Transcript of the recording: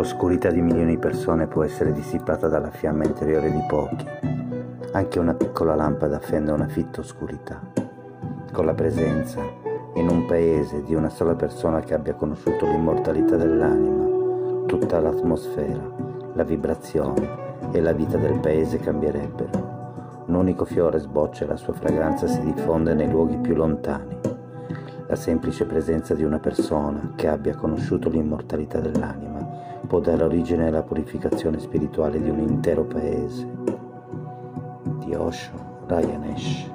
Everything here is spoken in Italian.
L'oscurità di milioni di persone può essere dissipata dalla fiamma interiore di pochi. Anche una piccola lampada fende una fitta oscurità. Con la presenza, in un paese, di una sola persona che abbia conosciuto l'immortalità dell'anima, tutta l'atmosfera, la vibrazione e la vita del paese cambierebbero. Un unico fiore sboccia e la sua fragranza si diffonde nei luoghi più lontani. La semplice presenza di una persona che abbia conosciuto l'immortalità dell'anima può dare origine alla purificazione spirituale di un intero paese. Di Osho Ryanesh.